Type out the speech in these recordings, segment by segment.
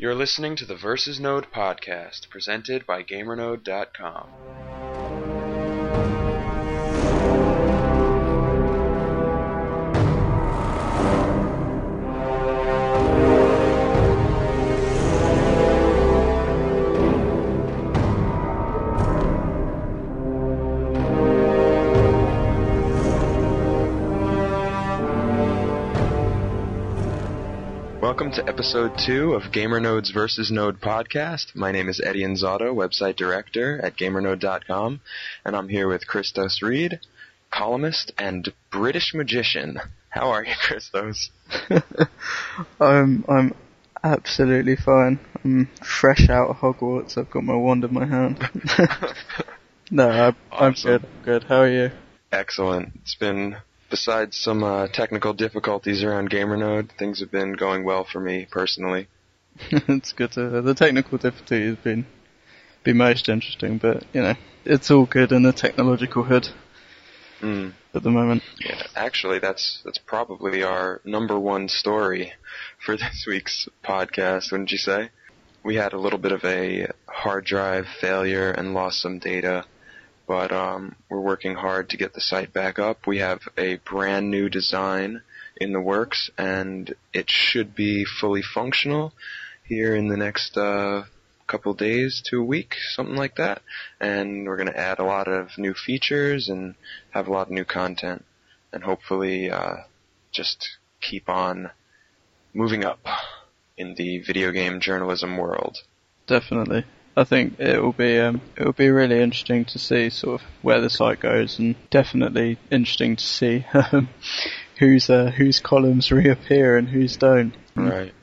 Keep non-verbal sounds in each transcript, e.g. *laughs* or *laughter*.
You're listening to the Versus Node podcast, presented by GamerNode.com. Welcome to episode two of GamerNode's Versus Node podcast. My name is Eddie Inzauto, website director at GamerNode.com, and I'm here with Christos Reid, columnist and British magician. How are you, Christos? *laughs* I'm I'm absolutely fine. I'm fresh out of Hogwarts. I've got my wand in my hand. *laughs* no, I, I'm Awesome. good. Good. How are you? Excellent. It's been, besides some uh, technical difficulties around GamerNode, things have been going well for me personally. *laughs* it's good to. The technical difficulty has been been most interesting, but you know it's all good in the technological hood Mm. at the moment. Yeah, actually, that's that's probably our number one story *laughs* for this week's podcast, wouldn't you say? We had a little bit of a hard drive failure and lost some data, but um, we're working hard to get the site back up. We have a brand new design in the works, and it should be fully functional here in the next uh, couple days to a week, something like that. And we're going to add a lot of new features and have a lot of new content, and hopefully uh, just keep on moving up in the video game journalism world. Definitely. I think it will be um, it will be really interesting to see sort of where the site goes, and definitely interesting to see um, *laughs* whose uh, whose columns reappear and whose don't. Right.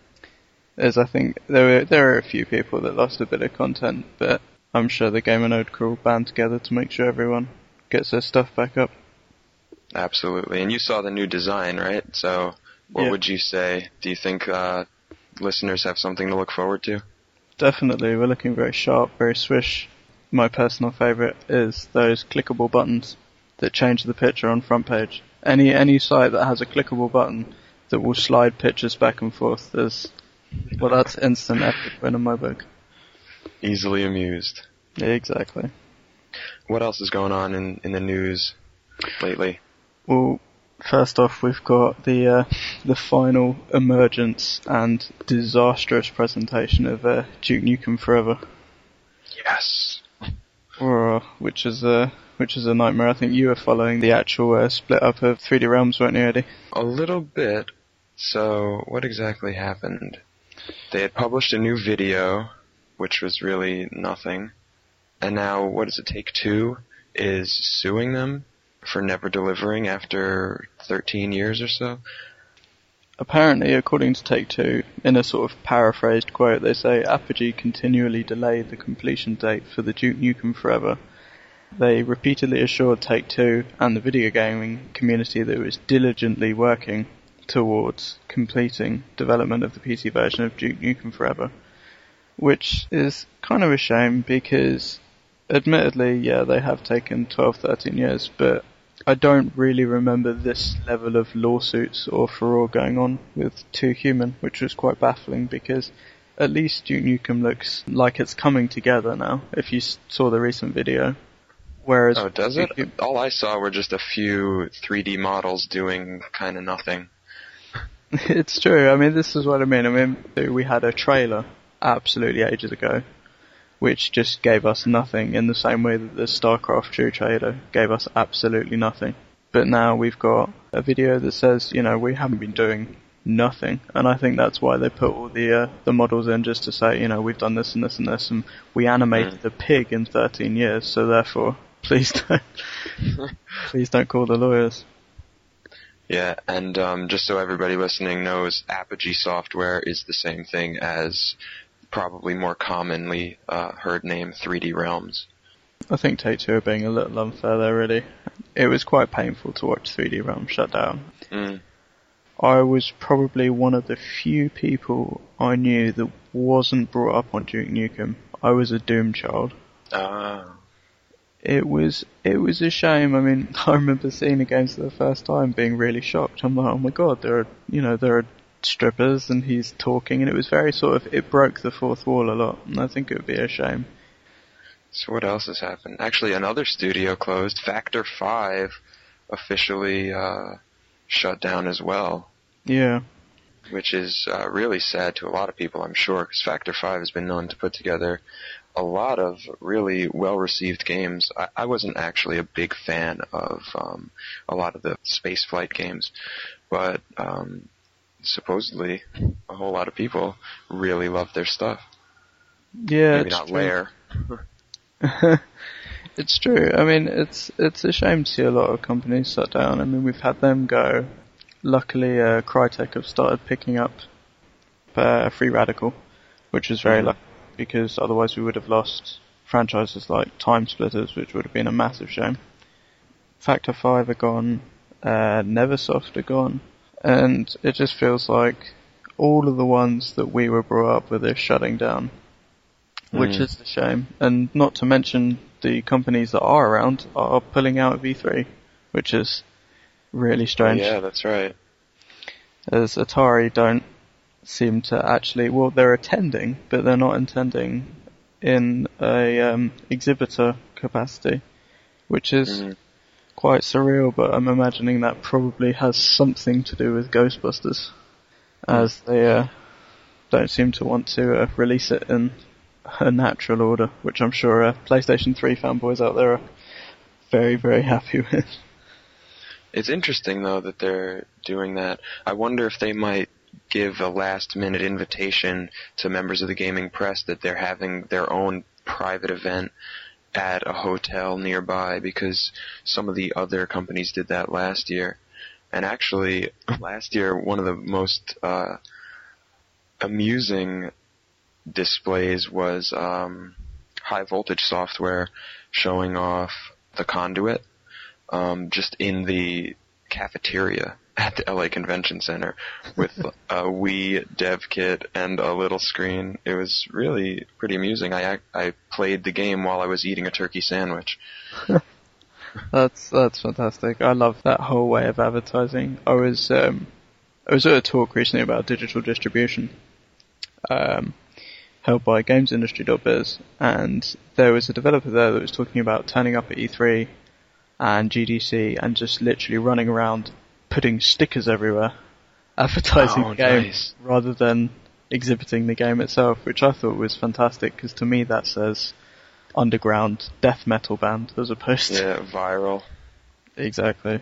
As I think there were there are a few people that lost a bit of content, but I'm sure the Gamer Node crew will band together to make sure everyone gets their stuff back up. Absolutely. And you saw the new design, right? So, what Yeah. would you say? Do you think uh, listeners have something to look forward to? Definitely, we're looking very sharp, very swish. My personal favourite is those clickable buttons that change the picture on front page. Any any site that has a clickable button that will slide pictures back and forth is well, that's instant epic win in my book. Easily amused. Yeah, exactly. What else is going on in, in the news lately? Well, first off, we've got the uh, the final emergence and disastrous presentation of uh, Duke Nukem Forever, Yes. or, which is a which is a nightmare. I think you were following the actual uh, split up of 3D Realms, weren't you, Eddie? A little bit. So, what exactly happened? They had published a new video, which was really nothing. And now, what does it take two? Is suing them for never delivering after 13 years or so? Apparently, according to Take Two, in a sort of paraphrased quote, they say Apogee continually delayed the completion date for the Duke Nukem Forever. They repeatedly assured Take Two and the video gaming community that it was diligently working towards completing development of the PC version of Duke Nukem Forever, which is kind of a shame because, admittedly, yeah, they have taken 12, 13 years, but I don't really remember this level of lawsuits or furore going on with Too Human, which was quite baffling because at least Duke Nukem looks like it's coming together now. If you saw the recent video, whereas Oh, does it? All I saw were just a few 3D models doing kind of nothing. *laughs* it's true. I mean, this is what I mean. I mean, we had a trailer absolutely ages ago, which just gave us nothing in the same way that the StarCraft 2 trailer gave us absolutely nothing. But now we've got a video that says, you know, we haven't been doing nothing, and I think that's why they put all the uh, the models in just to say, you know, we've done this and this and this, and we animated the pig in 13 years, so therefore, *laughs* please don't, *laughs* please don't call the lawyers. Yeah, and um, just so everybody listening knows, Apogee software is the same thing as probably more commonly uh, heard name 3D Realms. I think Take Two are being a little unfair there, really. It was quite painful to watch 3D Realm shut down. Mm. I was probably one of the few people I knew that wasn't brought up on Duke Nukem. I was a Doom child. Ah. It was it was a shame. I mean, *laughs* I remember seeing the games for the first time, being really shocked. I'm like, oh my god, there are you know there are strippers and he's talking and it was very sort of it broke the fourth wall a lot and I think it would be a shame. So what else has happened? Actually, another studio closed. Factor Five officially uh, shut down as well. Yeah. Which is uh, really sad to a lot of people, I'm sure, because Factor Five has been known to put together a lot of really well-received games. I, I wasn't actually a big fan of um, a lot of the space flight games, but um, supposedly a whole lot of people really love their stuff. Yeah, Maybe not true. Lair. *laughs* it's true. I mean, it's it's a shame to see a lot of companies shut down. I mean, we've had them go. Luckily, uh, Crytek have started picking up uh, Free Radical, which is very Mhm. lucky because otherwise we would have lost franchises like Time Splitters, which would have been a massive shame. Factor Five are gone. Uh, Neversoft are gone, and it just feels like all of the ones that we were brought up with are shutting down which Mm. is a shame. And not to mention the companies that are around are pulling out of E3, which is really strange. Yeah, that's right. As Atari don't seem to actually, well, they're attending, but they're not attending in a um, exhibitor capacity, which is Mhm. Quite surreal. But I'm imagining that probably has something to do with Ghostbusters, as they uh, don't seem to want to uh, release it in a natural order, which I'm sure uh, PlayStation 3 fanboys out there are very, very happy *laughs* with. It's interesting though that they're doing that. I wonder if they might give a last minute invitation to members of the gaming press that they're having their own private event at a hotel nearby because some of the other companies did that last year. And actually, last year, one of the most uh, amusing displays was um, high voltage software showing off the conduit um, just in the cafeteria at the LA Convention Center with *laughs* a Wii dev kit and a little screen. It was really pretty amusing. I I played the game while I was eating a turkey sandwich. *laughs* That's that's fantastic. I love that whole way of advertising. I was um, I was at a talk recently about digital distribution, um, held by GamesIndustry.biz, and there was a developer there that was talking about turning up at E3 and GDC and just literally running around putting stickers everywhere, *laughs* advertising Oh, the game nice. rather than exhibiting the game itself, which I thought was fantastic because to me that says underground death metal band as opposed to Yeah, viral. *laughs* Exactly.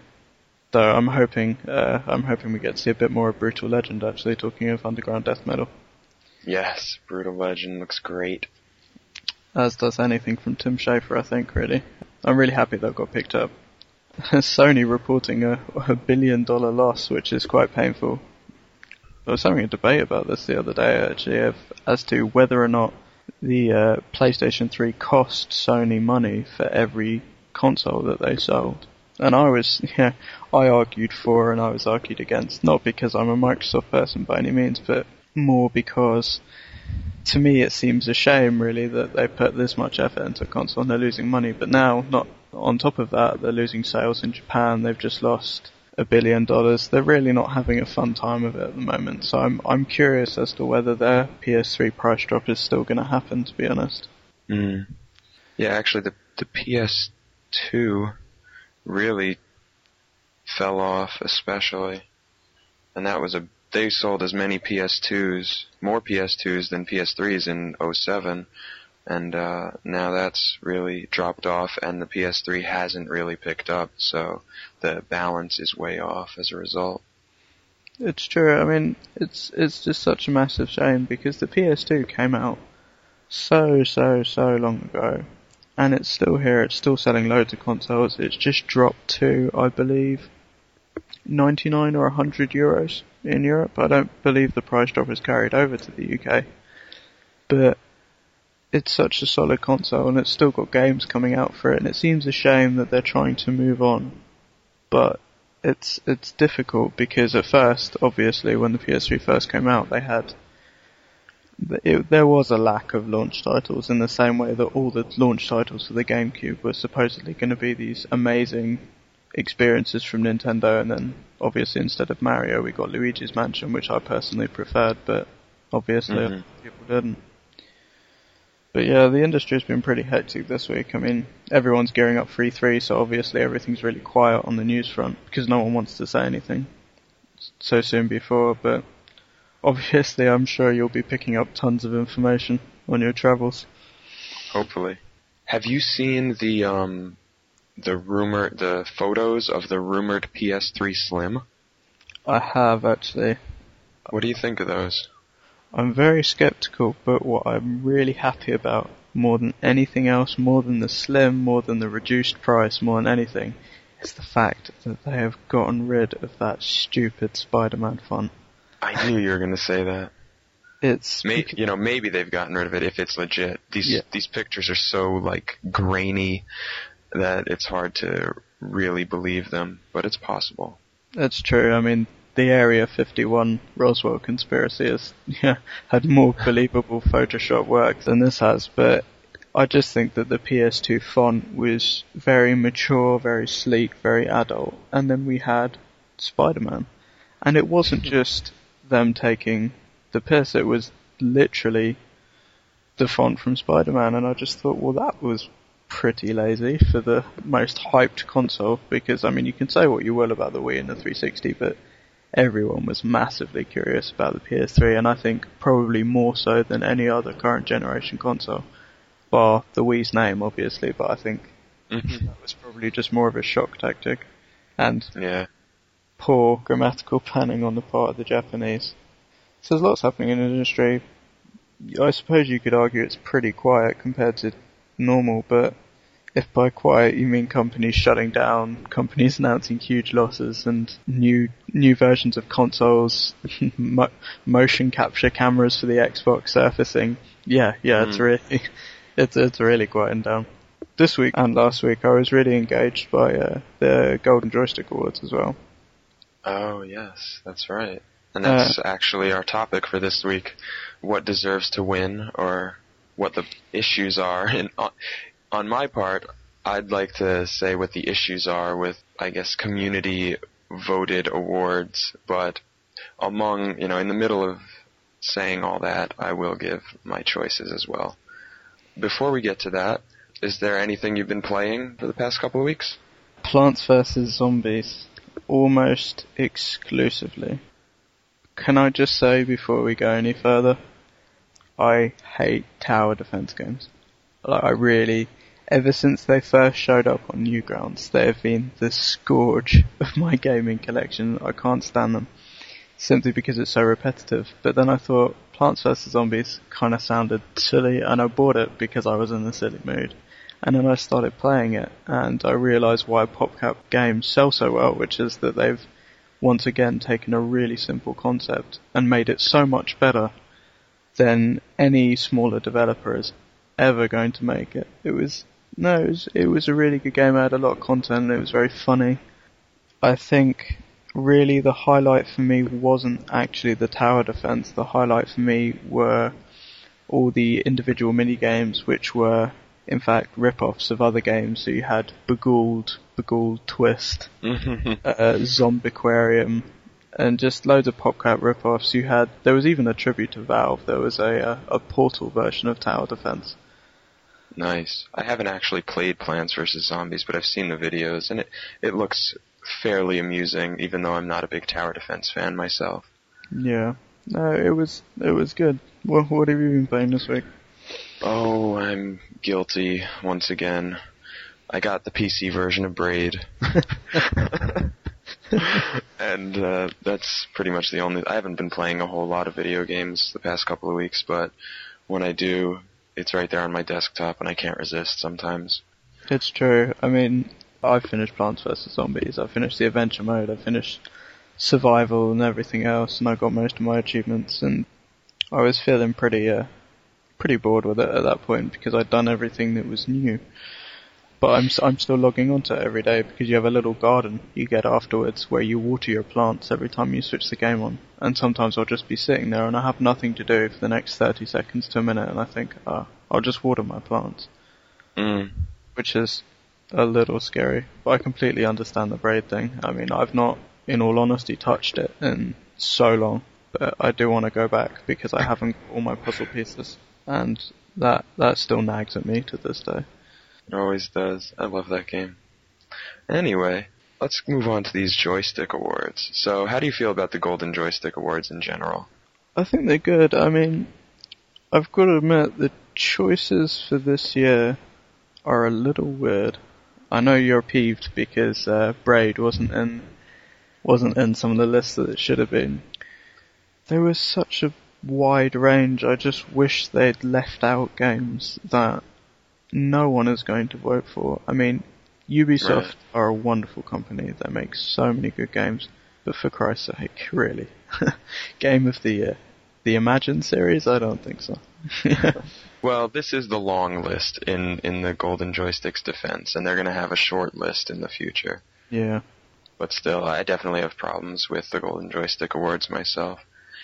Though I'm hoping, uh, I'm hoping we get to see a bit more of Brutal Legend. Actually, talking of underground death metal, Yes, Brutal Legend looks great. as does anything from Tim Schafer. I think really, I'm really happy that got picked up. *laughs* Sony reporting a, a billion dollar loss, which is quite painful. I was having a debate about this the other day actually, as to whether or not the uh, PlayStation 3 cost Sony money for every console that they sold. And I was, *laughs* yeah, I argued for and I was argued against, not because I'm a Microsoft person by any means, but more because to me it seems a shame really that they put this much effort into a console and they're losing money. But now, not on top of that, they're losing sales in Japan. They've just lost a billion dollars. They're really not having a fun time of it at the moment. So I'm I'm curious as to whether their PS3 price drop is still going to happen. To be honest. Mm. Yeah, actually, the the PS2 really fell off, especially, and that was a they sold as many PS2s, more PS2s than PS3s in 07, and uh, now that's really dropped off, and the PS3 hasn't really picked up, so the balance is way off as a result. It's true. I mean, it's it's just such a massive shame because the PS2 came out so so so long ago, and it's still here. It's still selling loads of consoles. It's just dropped to, I believe, 99 or 100 euros in Europe. I don't believe the price drop is carried over to the UK, but it's such a solid console, and it's still got games coming out for it. And it seems a shame that they're trying to move on, but it's it's difficult because at first, obviously, when the PS3 first came out, they had it, there was a lack of launch titles in the same way that all the launch titles for the GameCube were supposedly going to be these amazing experiences from Nintendo, and then obviously instead of Mario we got Luigi's Mansion, which I personally preferred, but obviously Mhm. people didn't. But yeah, the industry's been pretty hectic this week. I mean, everyone's gearing up for E3, so obviously everything's really quiet on the news front because no one wants to say anything so soon before. But obviously, I'm sure you'll be picking up tons of information on your travels. Hopefully. Have you seen the um the rumor the photos of the rumored PS3 Slim? I have actually. What do you think of those? I'm very skeptical, but what I'm really happy about, more than anything else, more than the slim, more than the reduced price, more than anything, is the fact that they have gotten rid of that stupid Spider-Man font. I knew you were going to say that. It's May, you know, maybe they've gotten rid of it if it's legit. These Yeah. these pictures are so like grainy that it's hard to really believe them, but it's possible. That's true. I mean, the Area 51 Roswell conspiracy has *laughs* yeah, had more believable Photoshop work than this has, but I just think that the PS2 font was very mature, very sleek, very adult, and then we had Spider-Man. And it wasn't mm-hmm. just them taking the piss, it was literally the font from Spider-Man, and I just thought, well, that was pretty lazy for the most hyped console because I mean you can say what you will about the Wii and the 360 but everyone was massively curious about the PS3 and I think probably more so than any other current generation console bar the Wii's name obviously but I think Mhm. that was probably just more of a shock tactic and Yeah. poor grammatical *laughs* planning on the part of the Japanese. So there's lots happening in the industry. I suppose you could argue it's pretty quiet compared to normal, but if by quiet you mean companies shutting down, companies announcing huge losses and new new versions of consoles, *laughs* mo- motion capture cameras for the Xbox surfacing, yeah, yeah, it's Mm. really *laughs* it's it's really quieting down. This week and last week I was really engaged by uh, the Golden Joystick Awards as well. Oh yes, that's right. And Uh, that's actually our topic for this week: what deserves to win, or what the issues are. And on, my part, I'd like to say what the issues are with, I guess, community voted awards. But among, you know, in the middle of saying all that, I will give my choices as well. Before we get to that, is there anything you've been playing for the past couple of weeks? Plants vs Zombies, almost exclusively. Can I just say before we go any further, I hate tower defense games. Like I really, ever since they first showed up on Newgrounds, they have been the scourge *laughs* of my gaming collection. I can't stand them simply because it's so repetitive. But then I thought Plants vs Zombies kind of sounded silly, and I bought it because I was in the silly mood. And then I started playing it, and I realised why PopCap games sell so well, which is that they've once again taken a really simple concept and made it so much better than any smaller developer is ever going to make it. It was no, it was, it was a really good game. I had a lot of content. It was very funny. I think really the highlight for me wasn't actually the tower defense. The highlight for me were all the individual mini games, which were in fact rip-offs of other games. So you had Beghouled, Beghouled Twist, uh, Zombiquarium, and just loads of PopCap rip-offs. You had there was even a tribute to Valve. There was a uh, a Portal version of Tower Defense. Nice. I haven't actually played Plants vs Zombies, but I've seen the videos, and it it looks fairly amusing, even though I'm not a big tower defense fan myself. Yeah, no, it was it was good. What what have you been playing this week? Oh, I'm guilty once again. I got the PC version of Braid, *laughs* and uh, that's pretty much the only. I haven't been playing a whole lot of video games the past couple of weeks, but when I do, it's right there on my desktop, and I can't resist sometimes. It's true. I mean, I finished Plants vs Zombies. I finished the adventure mode. I finished survival and everything else, and I got most of my achievements. And I was feeling pretty, uh, pretty bored with it at that point because I'd done everything that was new. But I'm I'm still logging onto it every day because you have a little garden you get afterwards where you water your plants every time you switch the game on. And sometimes I'll just be sitting there and I have nothing to do for the next 30 seconds to a minute, and I think, ah, I'll just water my plants Mm. which is a little scary. But I completely understand the braid thing. I mean, I've not in all honesty, touched it in so long. But I do want to go back because I haven't got all my puzzle pieces, and that that still nags at me to this day. It always does. I love that game. Anyway, let's move on to these joystick awards. So, how do you feel about the Golden Joystick Awards in general? I think they're good. I mean, I've got to admit the choices for this year are a little weird. I know you're peeved because uh, Braid wasn't in wasn't in some of the lists that it should have been. There was such a wide range. I just wish they'd left out games that no one is going to vote for. I mean, Ubisoft right. are a wonderful company. They make so many good games, but for Christ's sake, *laughs* really, *laughs* game of the year. The Imagine series? I don't think so. *laughs* well, this is the long list in in the Golden Joystick's defense, and they're going to have a short list in the future. Yeah. But still, I definitely have problems with the Golden Joystick Awards myself.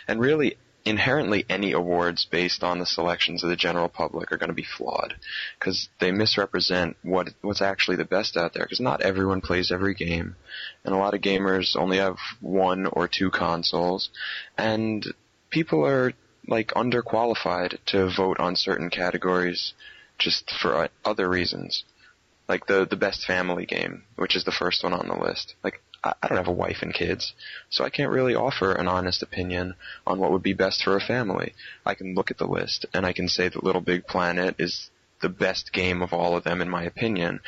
And really, inherently any awards based on the selections of the general public are going to be flawed because they misrepresent what what's actually the best out there because not everyone plays every game. And a lot of gamers only have one or two consoles and people are like underqualified to vote on certain categories just for uh, other reasons. Like the the best family game which is the first one on the list. Like I don't have a wife and kids, so I can't really offer an honest opinion on what would be best for a family. I can look at the list and I can say that Little Big Planet is the best game of all of them in my opinion,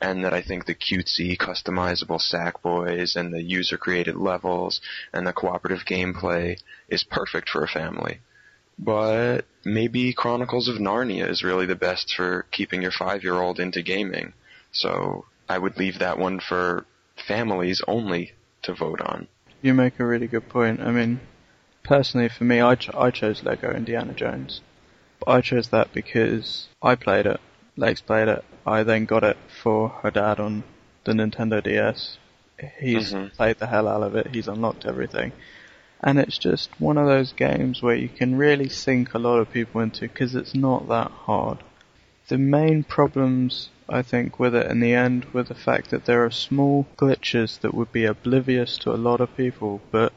and that I think the cutesy, customizable Sackboys and the user created levels and the cooperative gameplay is perfect for a family. But maybe Chronicles of Narnia is really the best for keeping your five year old into gaming. So I would leave that one for families only to vote on. You make a really good point. I mean, personally for me, I, ch- I chose Lego Indiana Jones. But I chose that because I played it, Legs played it, I then got it for her dad on the Nintendo DS. He's mm-hmm. played the hell out of it, he's unlocked everything. And it's just one of those games where you can really sink a lot of people into because it's not that hard. The main problems I think, with it in the end, with the fact that there are small glitches that would be oblivious to a lot of people, but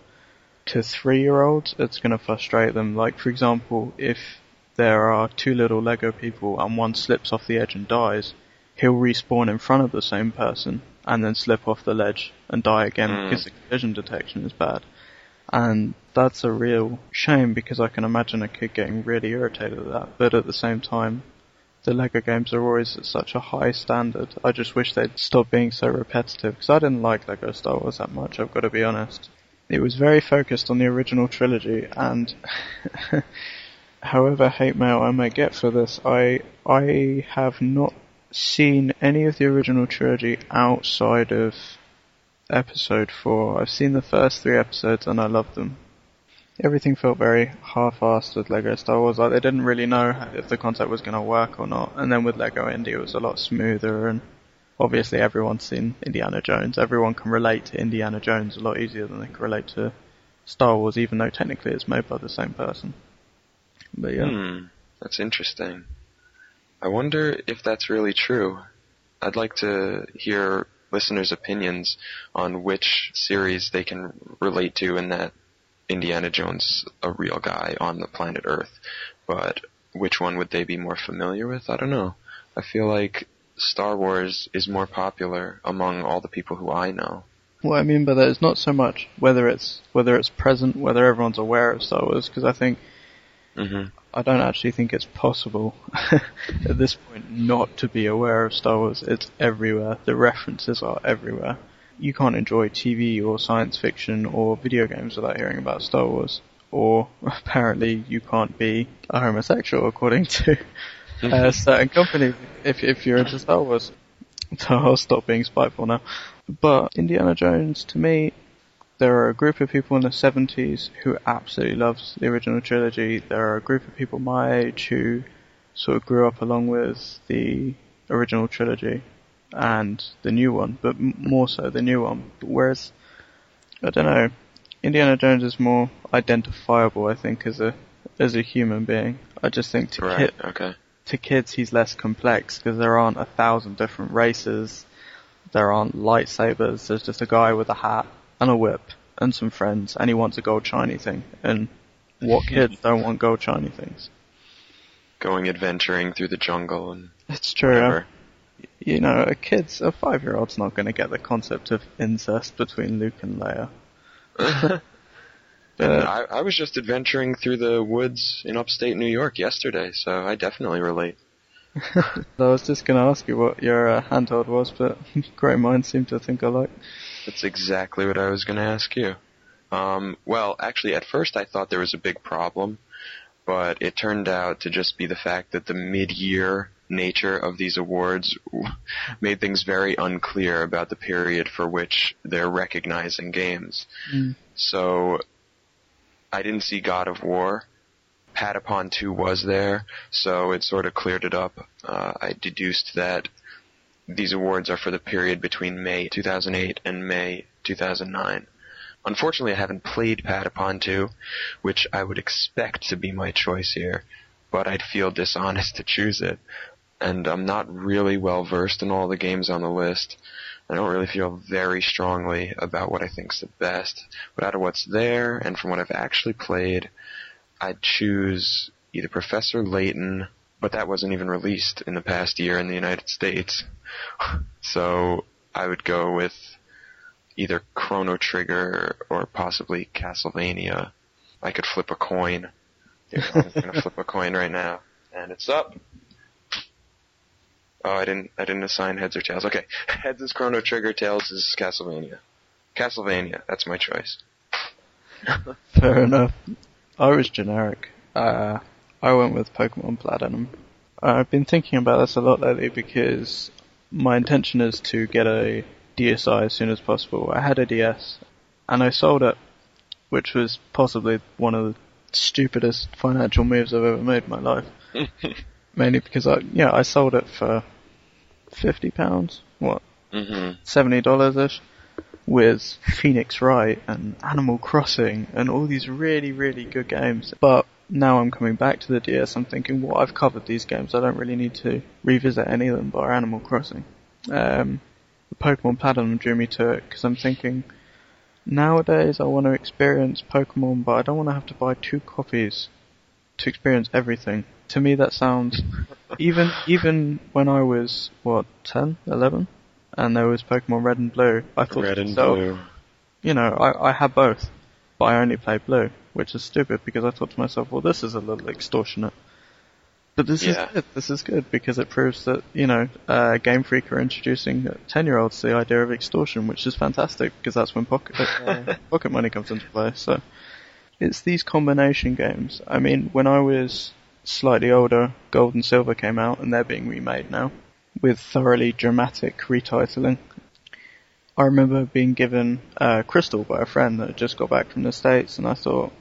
to three year olds, it's going to frustrate them. Like, for example, if there are two little Lego people and one slips off the edge and dies, he'll respawn in front of the same person and then slip off the ledge and die again mm. because the collision detection is bad. And that's a real shame because I can imagine a kid getting really irritated at that. But at the same time, the Lego games are always at such a high standard. I just wish they'd stop being so repetitive because I didn't like Lego Star Wars that much. I've got to be honest. It was very focused on the original trilogy, and *laughs* however hate mail I may get for this, I I have not seen any of the original trilogy outside of episode four. I've seen the first three episodes and I love them everything felt very half-assed with Lego Star Wars. Like they didn't really know if the concept was going to work or not. And then with Lego Indy, it was a lot smoother. And obviously, everyone's seen Indiana Jones. Everyone can relate to Indiana Jones a lot easier than they can relate to Star Wars, even though technically it's made by the same person. But yeah, hmm, that's interesting. I wonder if that's really true. I'd like to hear listeners' opinions on which series they can relate to in that Indiana Jones a real guy on the planet Earth, but which one would they be more familiar with? I don't know. I feel like Star Wars is more popular among all the people who I know. What I mean by that is not so much whether it's whether it's present, whether everyone's aware of Star Wars, because I think mm-hmm. I don't actually think it's possible *laughs* at this point not to be aware of Star Wars. It's everywhere. The references are everywhere you can't enjoy TV or science fiction or video games without hearing about Star Wars. Or *laughs* apparently you can't be a homosexual according to *laughs* uh, certain companies if if you're into Star Wars. So I'll stop being spiteful now. But Indiana Jones, to me, there are a group of people in the 70s who absolutely loves the original trilogy. There are a group of people my age who sort of grew up along with the original trilogy and the new one, but more so the new one. But whereas, I don't know, Indiana Jones is more identifiable, I think, as a as a human being. I just think to right, okay. to kids he's less complex because there aren't a thousand different races. There aren't lightsabers. There's just a guy with a hat and a whip and some friends, and he wants a gold shiny thing. And what *laughs* kids don't want gold shiny things? Going adventuring through the jungle and It's true. whatever. You know, a kid's a five year old's not going to get the concept of incest between Luke and Leia. *laughs* Uh, I, I was just adventuring through the woods in upstate New York yesterday, so I definitely relate. *laughs* I was just going to ask you what your uh, handheld was, but *laughs* great minds seem to think alike. That's exactly what I was going to ask you. Um, well, actually, at first I thought there was a big problem, but it turned out to just be the fact that the mid-year nature of these awards made things very unclear about the period for which they're recognizing games. Mm. So I didn't see God of War. Patapon 2 was there, so it sort of cleared it up. Uh, I deduced that these awards are for the period between May 2008 and May 2009. Unfortunately, I haven't played Patapon 2, which I would expect to be my choice here, but I'd feel dishonest to choose it. And I'm not really well versed in all the games on the list. I don't really feel very strongly about what I think's the best. But out of what's there and from what I've actually played, I'd choose either Professor Layton, but that wasn't even released in the past year in the United States. *laughs* so I would go with either Chrono Trigger or possibly Castlevania. I could flip a coin. *laughs* I'm gonna flip a coin right now, and it's up. Oh, I didn't. I didn't assign heads or tails. Okay, *laughs* heads is Chrono Trigger, tails is Castlevania. Castlevania. That's my choice. *laughs* Fair enough. I was generic. Uh, I went with Pokemon Platinum. I've been thinking about this a lot lately because my intention is to get a DSi as soon as possible. I had a DS and I sold it, which was possibly one of the stupidest financial moves I've ever made in my life. *laughs* Mainly because I, yeah, I sold it for fifty pounds. What, hmm seventy dollars ish, with Phoenix Wright and Animal Crossing and all these really, really good games. But now I'm coming back to the DS, I'm thinking, well, I've covered these games. I don't really need to revisit any of them bar Animal Crossing. Um, the Pokemon Platinum drew me to it because I'm thinking, nowadays I want to experience Pokemon, but I don't want to have to buy two copies to experience everything. To me, that sounds even even when I was what 10, 11, and there was Pokemon Red and Blue. I thought Red to and myself, blue. you know, I, I had both, but I only played blue, which is stupid because I thought to myself, well, this is a little extortionate. But this Yeah. is good. This is good because it proves that you know, uh, Game Freak are introducing ten-year-olds to the idea of extortion, which is fantastic because that's when pocket uh, *laughs* pocket money comes into play. So it's these combination games. I mean, when I was slightly older, Gold and Silver came out, and they're being remade now with thoroughly dramatic retitling. I remember being given uh, Crystal by a friend that had just got back from the States, and I thought,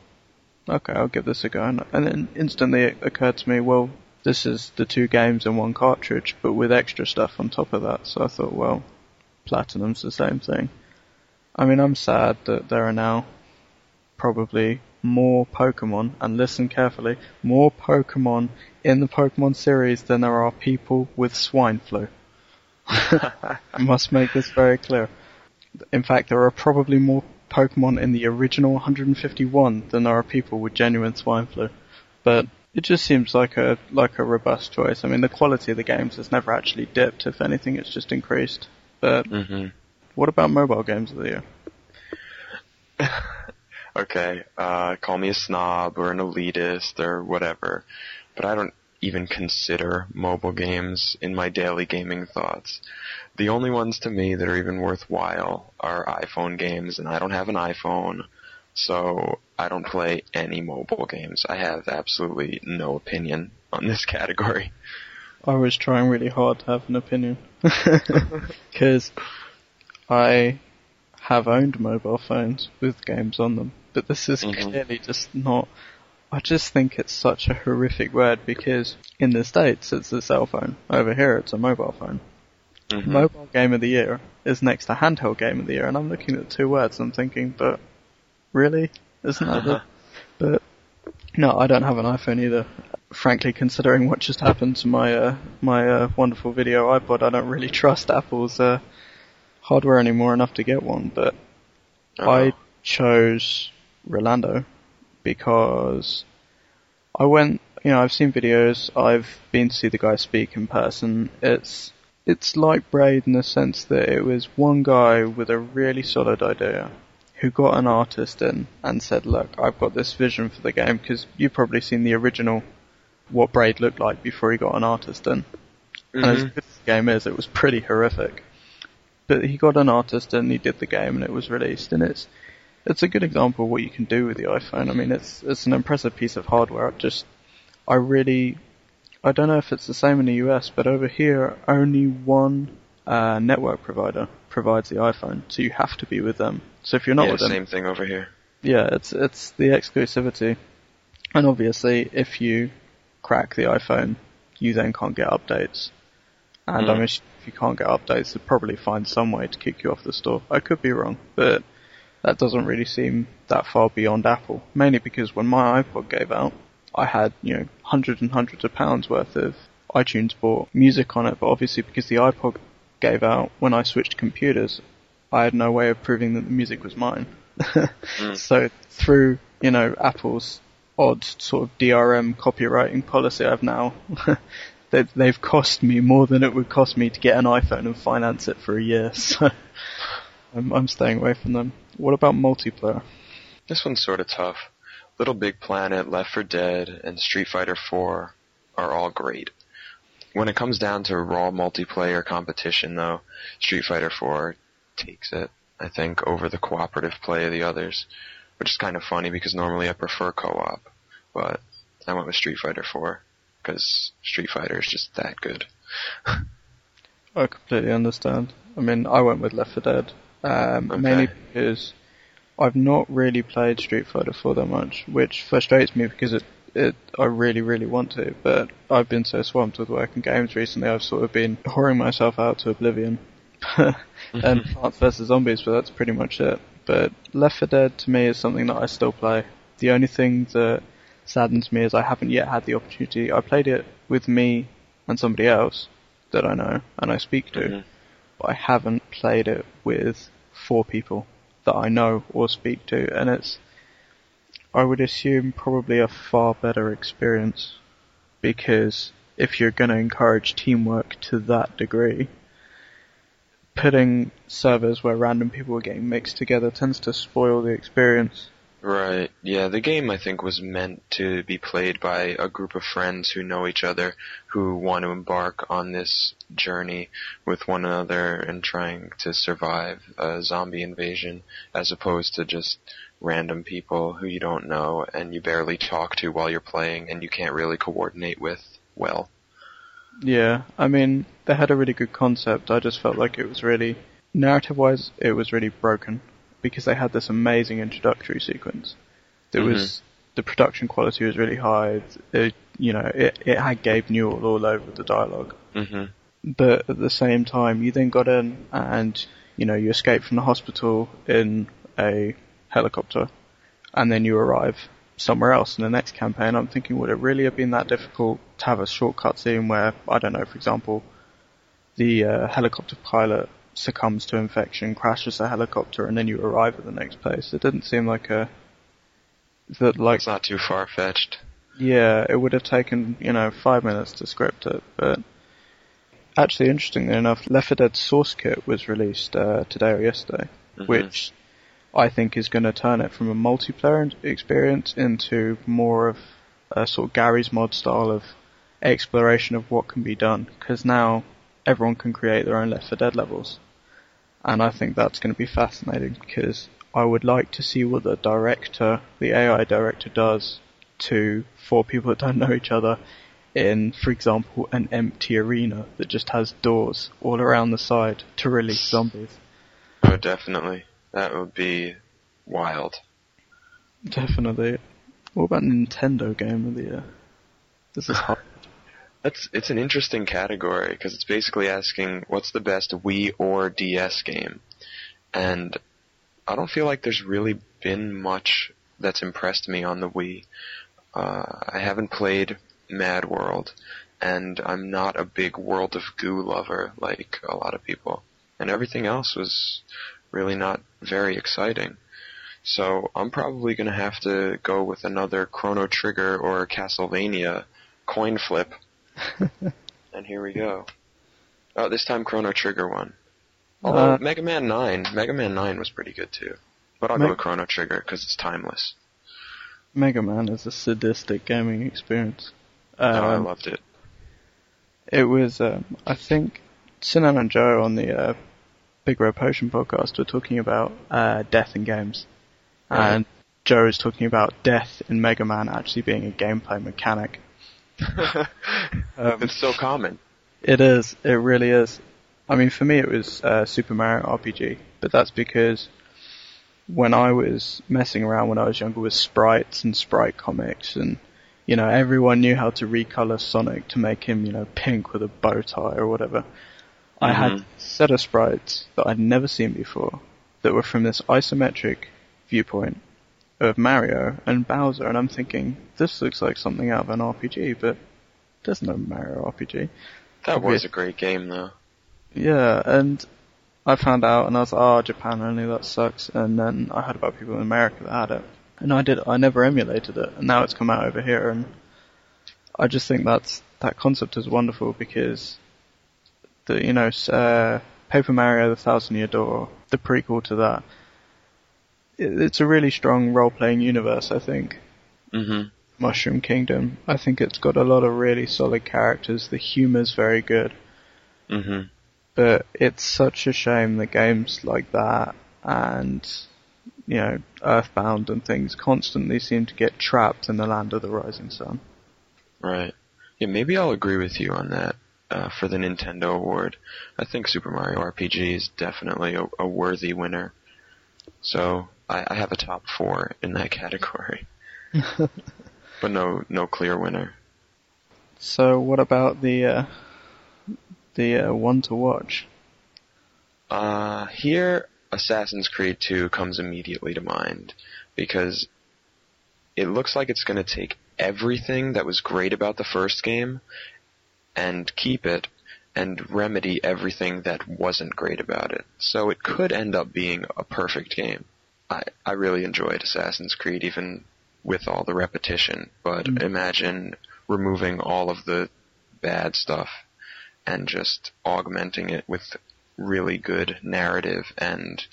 okay, I'll give this a go. And, and then instantly it occurred to me, well, this is the two games in one cartridge, but with extra stuff on top of that. So I thought, well, Platinum's the same thing. I mean, I'm sad that there are now probably more Pokemon, and listen carefully, more Pokemon in the Pokemon series than there are people with swine flu. *laughs* I must make this very clear. In fact, there are probably more Pokemon in the original 151 than there are people with genuine swine flu. But it just seems like a like a robust choice. I mean, the quality of the games has never actually dipped. If anything, it's just increased. But hmm what about mobile games of the year? *laughs* Okay, uh, call me a snob or an elitist or whatever, but I don't even consider mobile games in my daily gaming thoughts. The only ones to me that are even worthwhile are iPhone games, and I don't have an iPhone, so I don't play any mobile games. I have absolutely no opinion on this *laughs* category. I was trying really hard to have an opinion *laughs* because I have owned mobile phones with games on them, but this is Mhm. clearly just not. I just think it's such a horrific word because in the states it's a cell phone, over here it's a mobile phone. Mhm. Mobile game of the year is next to handheld game of the year, and I'm looking at the two words and I'm thinking, but really, isn't that the? But no, I don't have an iPhone either. Frankly, considering what just happened to my uh, my uh, wonderful video iPod, I don't really trust Apple's uh, hardware anymore enough to get one. But Uh-oh. I chose Rolando because I went, you know, I've seen videos, I've been to see the guy speak in person. It's it's like Braid in the sense that it was one guy with a really solid idea who got an artist in and said, "Look, I've got this vision for the game because you've probably seen the original what Braid looked like before he got an artist in." And as Mhm. good as the game is, it was pretty horrific. But he got an artist and he did the game and it was released and it's it's a good example of what you can do with the iPhone. I mean it's it's an impressive piece of hardware. I just I really I don't know if it's the same in the US, but over here only one uh, network provider provides the iPhone, so you have to be with them. So if you're not yeah, with them, same thing over here. yeah, it's it's the exclusivity, and obviously if you crack the iPhone, you then can't get updates. And I Mm. mean, if you can't get updates, they'll probably find some way to kick you off the store. I could be wrong, but that doesn't really seem that far beyond Apple. Mainly because when my iPod gave out, I had you know hundreds and hundreds of pounds worth of iTunes bought music on it, but obviously because the iPod gave out when I switched computers, I had no way of proving that the music was mine. Mm. *laughs* So through, you know, Apple's odd sort of DRM copywriting policy I've now, *laughs* they, they've cost me more than it would cost me to get an iPhone and finance it for a year. *laughs* So I'm, I'm staying away from them. What about multiplayer? This one's sort of tough. Little Big Planet, Left 4 Dead, and Street Fighter 4 are all great. When it comes down to raw multiplayer competition, though, Street Fighter 4 takes it, I think, over the cooperative play of the others, which is kind of funny because normally I prefer co-op, but I went with Street Fighter 4 because Street Fighter is just that good. *laughs* I completely understand. I mean, I went with Left 4 Dead, um, Okay. mainly because I've not really played Street Fighter 4 that much, which frustrates me because it, it, I really, really want to, but I've been so swamped with work and games recently, I've sort of been whoring myself out to oblivion. *laughs* and *laughs* Plants vs. Zombies, but that's pretty much it. But Left 4 Dead to me is something that I still play. The only thing that saddens me is I haven't yet had the opportunity. I played it with me and somebody else that I know and I speak to, Mhm. but I haven't played it with four people that I know or speak to, and it's, I would assume, probably a far better experience because if you're going to encourage teamwork to that degree, putting servers where random people are getting mixed together tends to spoil the experience. Right. Yeah, the game I think was meant to be played by a group of friends who know each other, who want to embark on this journey with one another and trying to survive a zombie invasion, as opposed to just random people who you don't know and you barely talk to while you're playing and you can't really coordinate with well. Yeah, I mean, they had a really good concept. I just felt like it was really, narrative wise, it was really broken because they had this amazing introductory sequence. There was, the production quality was really high. It, you know, it, it had Gabe Newell all over the dialogue. hmm But at the same time, you then got in and, you know, you escape from the hospital in a helicopter and then you arrive somewhere else in the next campaign. I'm thinking, would it really have been that difficult to have a shortcut scene where, I don't know, for example, the uh, helicopter pilot succumbs to infection, crashes the helicopter, and then you arrive at the next place? It didn't seem like a that like It's not too far fetched. yeah, it would have taken, you know, five minutes to script it, but actually, interestingly enough, Left 4 Dead Source Kit was released uh, today or yesterday, Mhm. which I think is going to turn it from a multiplayer experience into more of a sort of Garry's Mod style of exploration of what can be done, because now everyone can create their own Left 4 Dead levels. And I think that's going to be fascinating because I would like to see what the director, the AI director does to four people that don't know each other in, for example, an empty arena that just has doors all around the side to release zombies. Oh, definitely. That would be wild. Definitely. What about Nintendo Game of the Year? This is hard. That's it's an interesting category because it's basically asking what's the best Wii or DS game, and I don't feel like there's really been much that's impressed me on the Wii. Uh, I haven't played Mad World, and I'm not a big World of Goo lover like a lot of people, and everything else was really not very exciting. So I'm probably going to have to go with another Chrono Trigger or Castlevania coin flip. And here we go. Oh, this time Chrono Trigger won. Although Uh, Mega Man 9, Mega Man 9 was pretty good too. But I'll Meg- go with Chrono Trigger because it's timeless. Mega Man is a sadistic gaming experience. oh, I Um, loved it. It was, um, I think, Sinan and Joe on the uh, Big Red Potion podcast were talking about uh, death in games. Right. And Joe is talking about death in Mega Man actually being a gameplay mechanic. *laughs* Um, it's so common. It is. It really is. I mean, for me, it was uh, Super Mario RPG, but that's because when I was messing around when I was younger with sprites and sprite comics, and you know, everyone knew how to recolor Sonic to make him, you know, pink with a bow tie or whatever. I had Mhm. a set of sprites that I'd never seen before that were from this isometric viewpoint of Mario and Bowser, and I'm thinking, this looks like something out of an RPG, but there's no Mario RPG. That was a great game though. Yeah, and I found out, and I was like, oh, Japan only, that sucks. And then I heard about people in America that had it, and I did. I never emulated it, and now it's come out over here, and I just think that's that concept is wonderful because the you know uh, Paper Mario: The Thousand Year Door, the prequel to that. It, it's a really strong role-playing universe, I think. hmm Mushroom Kingdom. I think it's got a lot of really solid characters. The humor's very good hmm but it's such a shame that games like that and you know Earthbound and things constantly seem to get trapped in the land of the rising sun. Right. Yeah, maybe I'll agree with you on that uh, for the Nintendo award. I think Super Mario RPG is definitely a, a worthy winner. So I, I have a top four in that category, *laughs* but no no clear winner. So what about the uh, the uh, one to watch? Uh, here, Assassin's Creed 2 comes immediately to mind because it looks like it's going to take everything that was great about the first game and keep it and remedy everything that wasn't great about it. So it could end up being a perfect game. I, I really enjoyed Assassin's Creed even with all the repetition, but Mm. imagine removing all of the bad stuff and just augmenting it with really good narrative and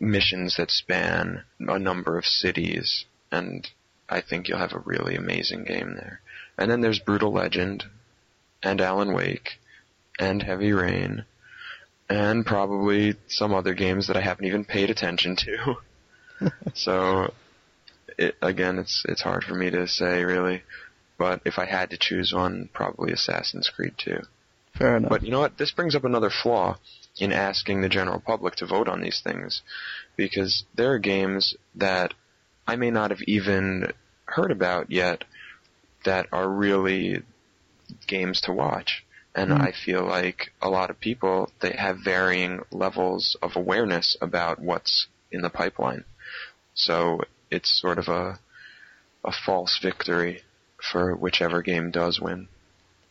missions that span a number of cities and I think you'll have a really amazing game there. And then there's Brutal Legend and Alan Wake and Heavy Rain and probably some other games that I haven't even paid attention to. *laughs* *laughs* so it, again, it's it's hard for me to say really, but if I had to choose one, probably Assassin's Creed 2. Fair enough. But you know what? This brings up another flaw in asking the general public to vote on these things, because there are games that I may not have even heard about yet that are really games to watch. And Hmm. I feel like a lot of people they have varying levels of awareness about what's in the pipeline. So it's sort of a a false victory for whichever game does win.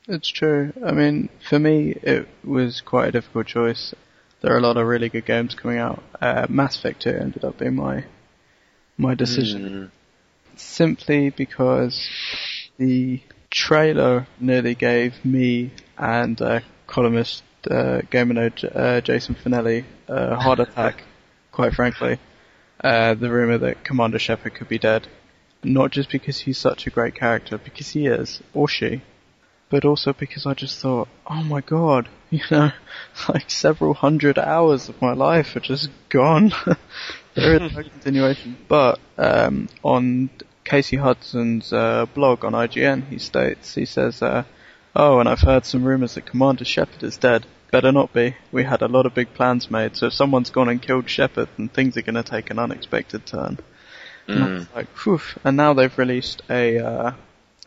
It's true. I mean, for me, it was quite a difficult choice. There are a lot of really good games coming out. Uh, Mass Effect 2 ended up being my my decision. Mm, simply because the trailer nearly gave me and uh, columnist uh, GamerNode uh, Jason Finelli a heart attack, quite frankly. Uh, the rumor that Commander Shepard could be dead. Not just because he's such a great character, because he is, or she, but also because I just thought, oh my god, *laughs* you know, like several hundred hours of my life are just gone. *laughs* there is no continuation. But um, on Casey Hudson's uh, blog on IGN, he states, he says, uh, oh, and I've heard some rumors that Commander Shepard is dead. Better not be. We had a lot of big plans made, so if someone's gone and killed Shepard, then things are going to take an unexpected turn. And mm. like, whew. And now they've released a uh,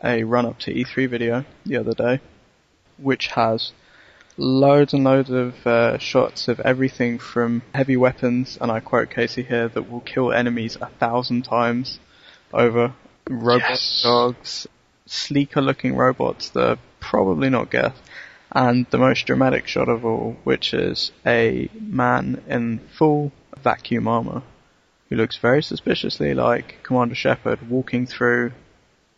a run up to E3 video the other day, which has loads and loads of uh, shots of everything from heavy weapons, and I quote Casey here, that will kill enemies a thousand times over. Robot Yes. dogs, sleeker looking robots that are probably not Geth. And the most dramatic shot of all, which is a man in full vacuum armor who looks very suspiciously like Commander Shepard walking through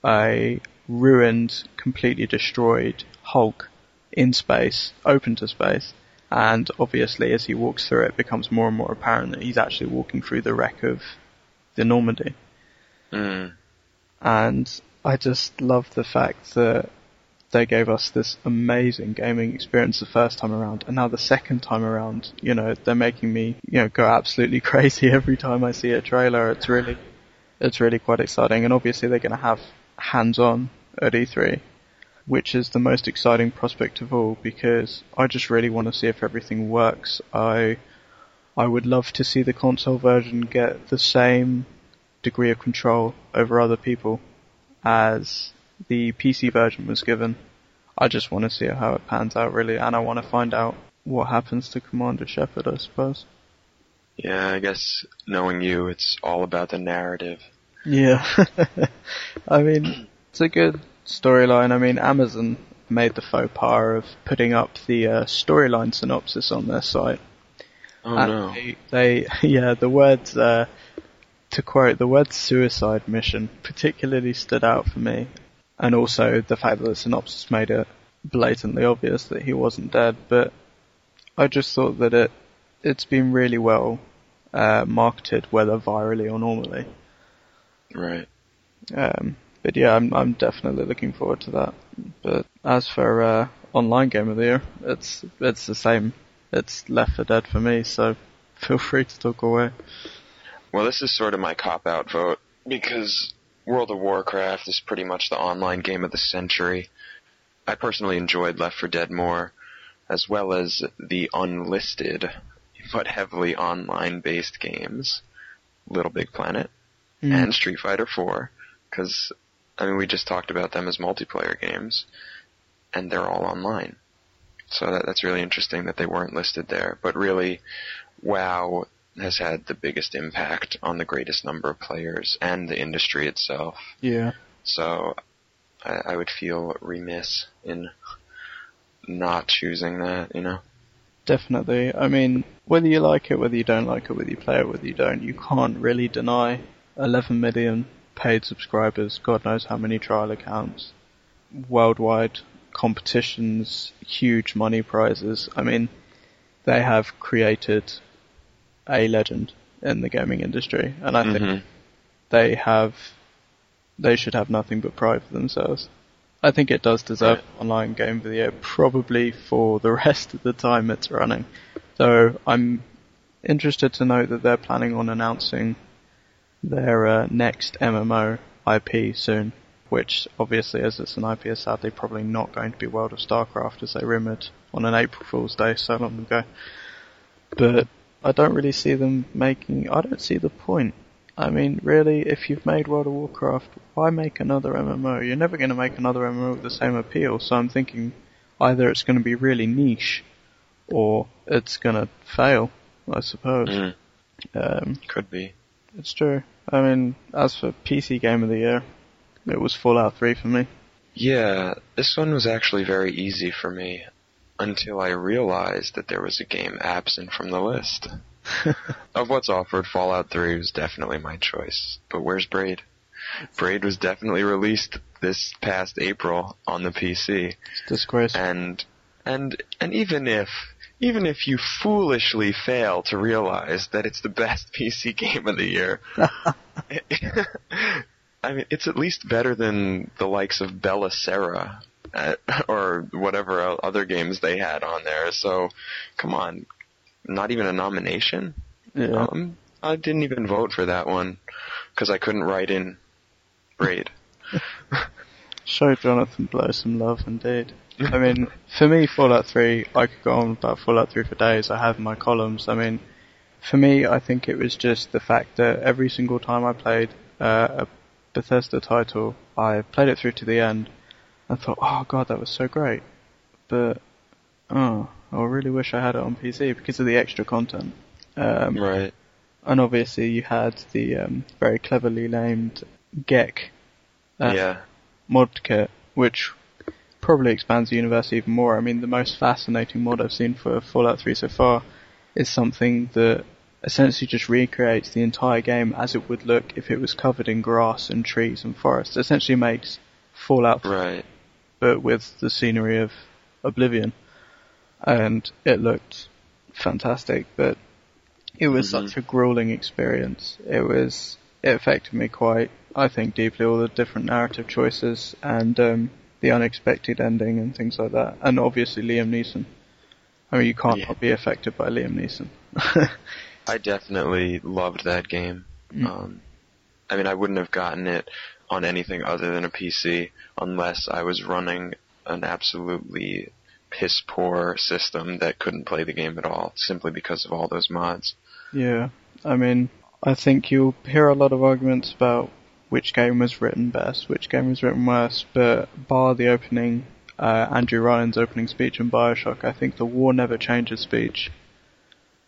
a ruined, completely destroyed Hulk in space, open to space. And obviously, as he walks through it, it becomes more and more apparent that he's actually walking through the wreck of the Normandy. Mm. And I just love the fact that they gave us this amazing gaming experience the first time around, and now the second time around, you know, they're making me, you know, go absolutely *laughs* crazy every time I see a trailer. It's really, it's really quite exciting, and obviously they're going to have hands-on at E3, which is the most exciting prospect of all because I just really want to see if everything works. I, I would love to see the console version get the same degree of control over other people as the PC version was given. I just want to see how it pans out really, and I want to find out what happens to Commander Shepard, I suppose. Yeah, I guess knowing you, it's all about the narrative. Yeah. *laughs* I mean, it's a good storyline. I mean, Amazon made the faux pas of putting up the uh, storyline synopsis on their site. Oh and no. They, they, *laughs* yeah, the words, uh, to quote, the word suicide mission particularly stood out for me. And also the fact that the synopsis made it blatantly obvious that he wasn't dead, but I just thought that it, it's been really well, uh, marketed, whether virally or normally. Right. Um, but yeah, I'm, I'm definitely looking forward to that. But as for, uh, online game of the year, it's, it's the same. It's Left 4 Dead for me, so feel free to talk away. Well, this is sort of my cop out vote because World of Warcraft is pretty much the online game of the century. I personally enjoyed Left 4 Dead more, as well as the unlisted but heavily online based games, Little Big Planet Mm. and Street Fighter 4, because I mean we just talked about them as multiplayer games, and they're all online. So that, that's really interesting that they weren't listed there. But really, WoW has had the biggest impact on the greatest number of players and the industry itself. Yeah. So I, I would feel remiss in not choosing that, you know? Definitely. I mean, whether you like it, whether you don't like it, whether you play it, whether you don't, you can't really deny 11 million paid subscribers, God knows how many trial accounts, worldwide competitions, huge money prizes. I mean, they have created a legend in the gaming industry, and I think Mhm. they have, they should have nothing but pride for themselves. I think it does deserve Right. online game of the year, probably for the *laughs* rest of the time it's running. So I'm interested to note that they're planning on announcing their uh, next MMO IP soon, which obviously as it's an IP is sadly probably not going to be World of StarCraft as they rumoured on an April Fool's Day so long ago. But I don't really see them making, I don't see the point. I mean, really, if you've made World of Warcraft, why make another MMO? You're never going to make another MMO with the same appeal, so I'm thinking either it's going to be really niche, or it's going to fail, I suppose. Mm, Um, could be. it's true. I mean, as for PC Game of the Year, it was Fallout 3 for me. Yeah, this one was actually very easy for me until I realized that there was a game absent from the list. *laughs* of what's offered, Fallout 3 was definitely my choice. But where's Braid? Braid was definitely released this past April on the PC. It's disgraceful. And and and even if even if you foolishly fail to realize that it's the best *laughs* PC game of the year, *laughs* I mean, it's at least better than the likes of Bella Sara uh, *laughs* or whatever other games they had on there. So, come on, not even a nomination. yeah. Um, I didn't even vote for that one because I couldn't write in Braid. *laughs* Show Jonathan Blow some love indeed. I mean, for me, Fallout 3, I could go on about Fallout 3 for days. I have my columns. I mean, for me, I think it was just the fact that every single time I played uh, a Bethesda title, I played it through to the end. I thought, oh god, that was so great. But, oh, I really wish I had it on PC because of the extra content. Um, right. and obviously you had the um, very cleverly named GECK uh, yeah. mod kit, which probably expands the universe even more. I mean, the most fascinating mod I've seen for Fallout 3 so far is something that essentially just recreates the entire game as it would look if it was covered in grass and trees and forests. It Essentially makes Fallout, Right. But with the scenery of Oblivion, and it looked fantastic. But it was Mhm. such a grueling experience. It was it affected me quite, I think, deeply. All the different narrative choices and um, the unexpected ending and things like that, and obviously Liam Neeson. I mean, you can't Yeah. not be affected by Liam Neeson. *laughs* I definitely loved that game. Mm. Um, I mean, I wouldn't have gotten it on anything other than a PC unless I was running an absolutely piss poor system that couldn't play the game at all, simply because of all those mods. Yeah, I mean, I think you'll hear a lot of arguments about which game was written best, which game was written worst, but bar the opening, uh, Andrew Ryan's opening speech in Bioshock, I think the War Never Changes speech,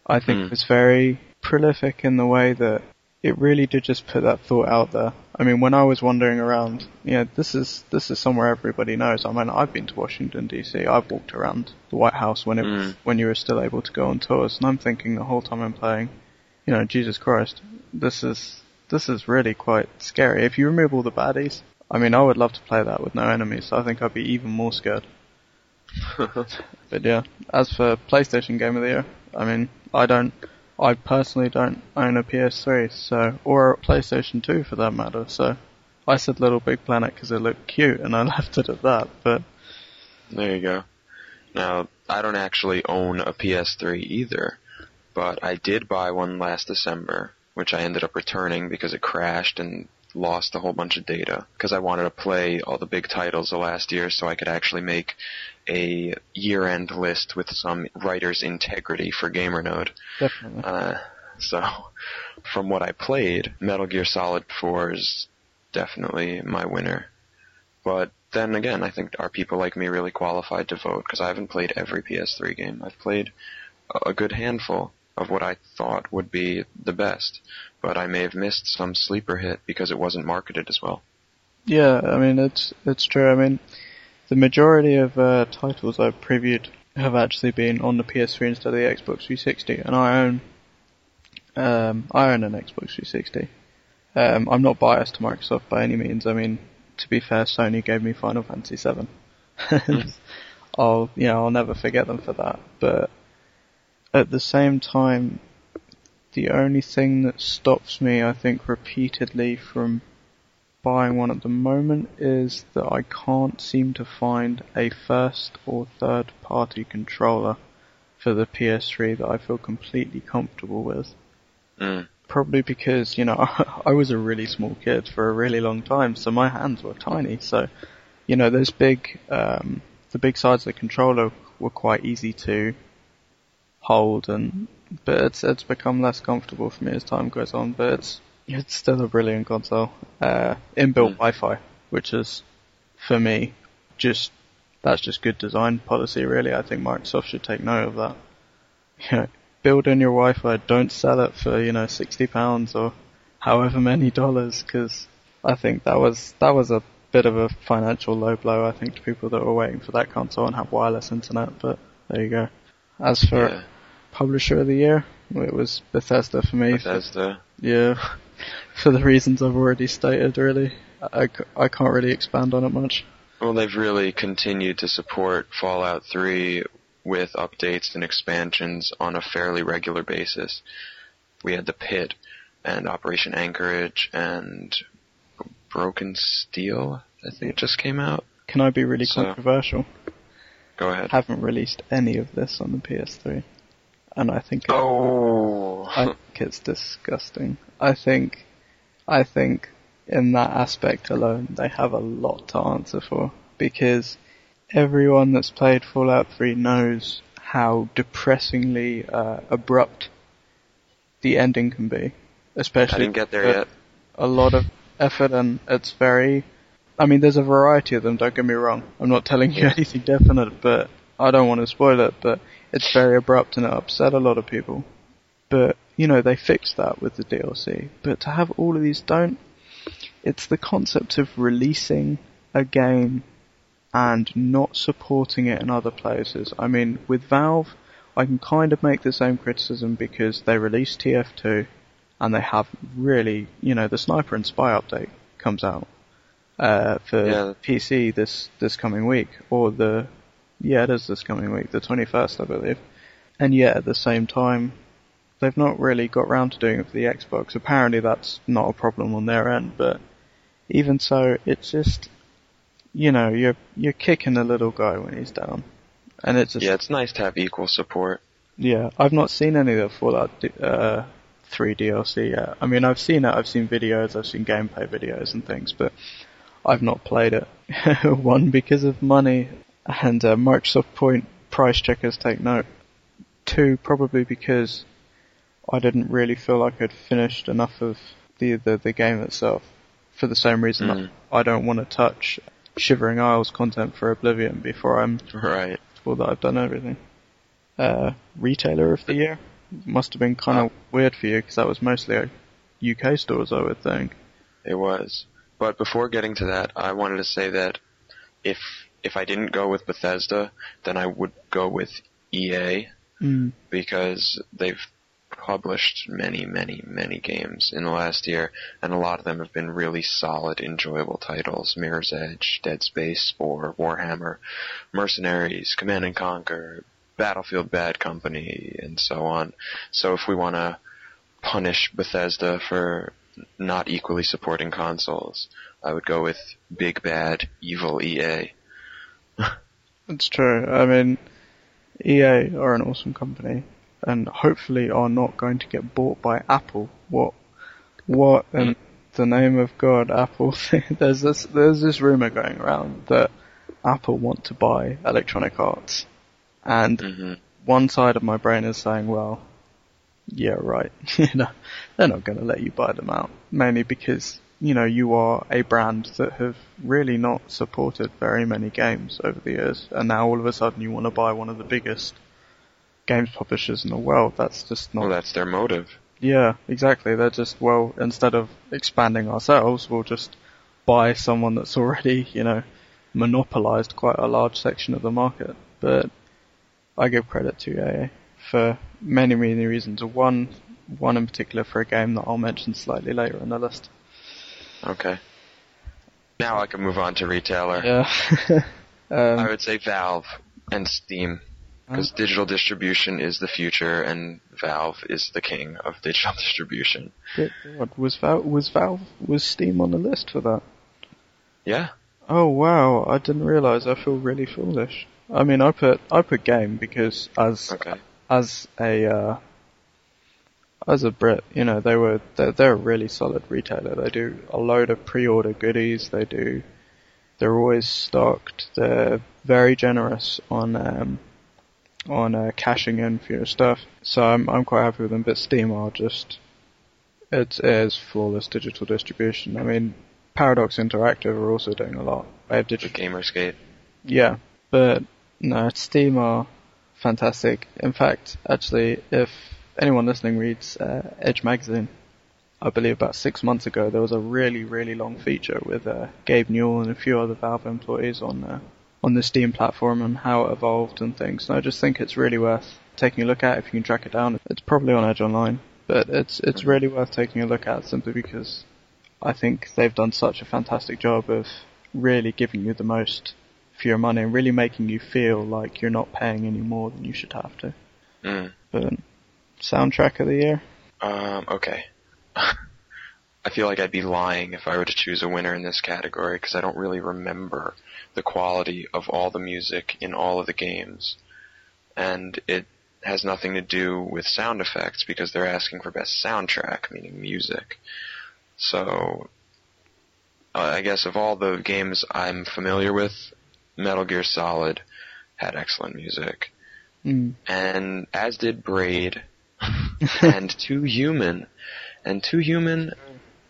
I think Hmm. was very prolific in the way that it really did just put that thought out there. I mean, when I was wandering around, you know, this is this is somewhere everybody knows. I mean, I've been to Washington D.C. I've walked around the White House when it Mm. when you were still able to go on tours, and I'm thinking the whole time I'm playing, you know, Jesus Christ, this is this is really quite scary. If you remove all the baddies, I mean, I would love to play that with no enemies. So I think I'd be even more scared. *laughs* But yeah, as for PlayStation Game of the Year, I mean, I don't, I personally don't own a PS3, so or a PlayStation 2 for that matter. So I said Little Big Planet because it looked cute, and I *laughs* left it at that. But There you go. Now, I don't actually own a PS3 either, but I did buy one last December, which I ended up returning because it crashed and lost a whole bunch of data. Because I wanted to play all the big titles the last year so I could actually make a year-end list with some writer's integrity for GamerNode. definitely, Uh, so, from what I played, Metal Gear Solid 4 is definitely my winner. But then again, I think are people like me really qualified to vote? Because I haven't played every PS3 game. I've played a good handful of what I thought would be the best, but I may have missed some sleeper hit because it wasn't marketed as well. yeah, I mean it's it's true. I mean, the majority of uh, titles I've previewed have actually been on the PS3 instead of the Xbox 360, and I own um, I own an Xbox 360. Um, I'm not biased to Microsoft by any means. I mean, to be fair, Sony gave me Final Fantasy VII. *laughs* I'll, you know, I'll never forget them for that. But at the same time, the only thing that stops me, I think, repeatedly from buying one at the moment is that I can't seem to find a first or third party controller for the PS3 that I feel completely comfortable with Mm. probably because you know *laughs* I was a really small kid for a really long time, so my hands were tiny. So you know those big, um, the big sides of the controller were quite easy to hold, and but it's it's become less comfortable for me as time goes on. But it's it's still a brilliant console. Uh, inbuilt Mm. Wi-Fi, which is for me just that's just good design policy. Really, I think Microsoft should take note of that. *laughs* You know, build in your Wi-Fi. Don't sell it for you know sixty pounds or however many dollars, because I think that was that was a bit of a financial low blow. I think to people that were waiting for that console and have wireless internet. But there you go. As for Yeah, publisher of the year, it was Bethesda for me. Bethesda. Yeah, *laughs* for the reasons I've already stated. Really, I, I can't really expand on it much. Well, they've really continued to support Fallout 3 with updates and expansions on a fairly regular basis. We had the Pit and Operation Anchorage and Broken Steel, I think it just came out. Can I be really So- controversial? Go ahead. Haven't released any of this on the PS3, and I think it, Oh, I think it's disgusting. I think, I think in that aspect alone, they have a lot to answer for because everyone that's played Fallout 3 knows how depressingly uh, abrupt the ending can be, Especially, I didn't get there yet. a lot of effort and it's very I mean there's a variety of them, don't get me wrong. I'm not telling you anything definite but I don't want to spoil it, but it's very abrupt and it upset a lot of people. But, you know, they fixed that with the DLC. But to have all of these don't it's the concept of releasing a game and not supporting it in other places. I mean, with Valve, I can kind of make the same criticism because they released TF2 and they have really, you know, the Sniper and Spy update comes out uh, for Yeah. PC this this coming week, or the yeah, it is this coming week, the 21st, I believe. And yet, at the same time, they've not really got round to doing it for the Xbox. Apparently, that's not a problem on their end, but even so, it's just, you know, you're you're kicking the little guy when he's down, and it's just Yeah, it's nice to have equal support. yeah, I've not seen any of the Fallout uh, 3 DLC yet. I mean, I've seen it, I've seen videos, I've seen gameplay videos and things, but I've not played it. *laughs* One, because of money, and uh, Microsoft Point price checkers take note. Two, probably because I didn't really feel like I'd finished enough of the the, the game itself. For the same reason Mm. I don't want to touch Shivering Isles content for Oblivion before I'm Right. well, that I've done everything. Uh, retailer of the year must have been kind of weird for you because that was mostly uh, UK stores, I would think. It was. But before getting to that, I wanted to say that if if I didn't go with Bethesda, then I would go with EA Mm. because they've published many, many, many games in the last year, and a lot of them have been really solid, enjoyable titles. Mirror's Edge, Dead Space, Spore, Warhammer, Mercenaries, Command and Conquer, Battlefield Bad Company, and so on. So if we want to punish Bethesda for not equally supporting consoles, I would go with big bad evil EA. It's true. I mean, EA are an awesome company and hopefully are not going to get bought by Apple. What, what in the name of God, Apple? *laughs* there's this, there's this rumor going around that Apple want to buy Electronic Arts. And hmm one side of my brain is saying, well, yeah, right. you *laughs* know, they're not going to let you buy them out. Mainly because, you know, you are a brand that have really not supported very many games over the years. And now all of a sudden you want to buy one of the biggest games publishers in the world. That's just not Well, that's their motive. yeah, exactly. They're just, well, instead of expanding ourselves, we'll just buy someone that's already, you know, monopolized quite a large section of the market. But I give credit to EA for many, many reasons. One, one in particular for a game that I'll mention slightly later in the list. Okay. Now I can move on to retailer. Yeah. *laughs* I um, would say Valve and Steam. Because digital distribution is the future and Valve is the king of digital *laughs* distribution. but what was Valve? Was Valve? Was Steam on the list for that? Yeah. Oh wow, I didn't realize. I feel really foolish. I mean, I put I put game because as Okay. as a uh, as a Brit, you know, they were they're, they're a really solid retailer. They do a load of pre-order goodies. They do. They're always stocked. They're very generous on um, on uh, cashing in for your stuff. So I'm I'm quite happy with them. But Steam are just it is flawless digital distribution. I mean, Paradox Interactive are also doing a lot. They have digital Gamersgate. yeah, but no, Steam are fantastic. In fact, actually, if anyone listening reads uh, Edge magazine, I believe about six months ago there was a really, really long feature with uh, Gabe Newell and a few other Valve employees on uh, on the Steam platform and how it evolved and things. And I just think it's really worth taking a look at if you can track it down. It's probably on Edge Online, but it's it's really worth taking a look at simply because I think they've done such a fantastic job of really giving you the most for your money and really making you feel like you're not paying any more than you should have to. Mm. But soundtrack of the year, Um, okay. *laughs* I feel like I'd be lying if I were to choose a winner in this category because I don't really remember the quality of all the music in all of the games. And it has nothing to do with sound effects because they're asking for best soundtrack, meaning music. So, uh, I guess of all the games I'm familiar with, Metal Gear Solid had excellent music. mm. And as did Braid *laughs* and Too Human. And Too Human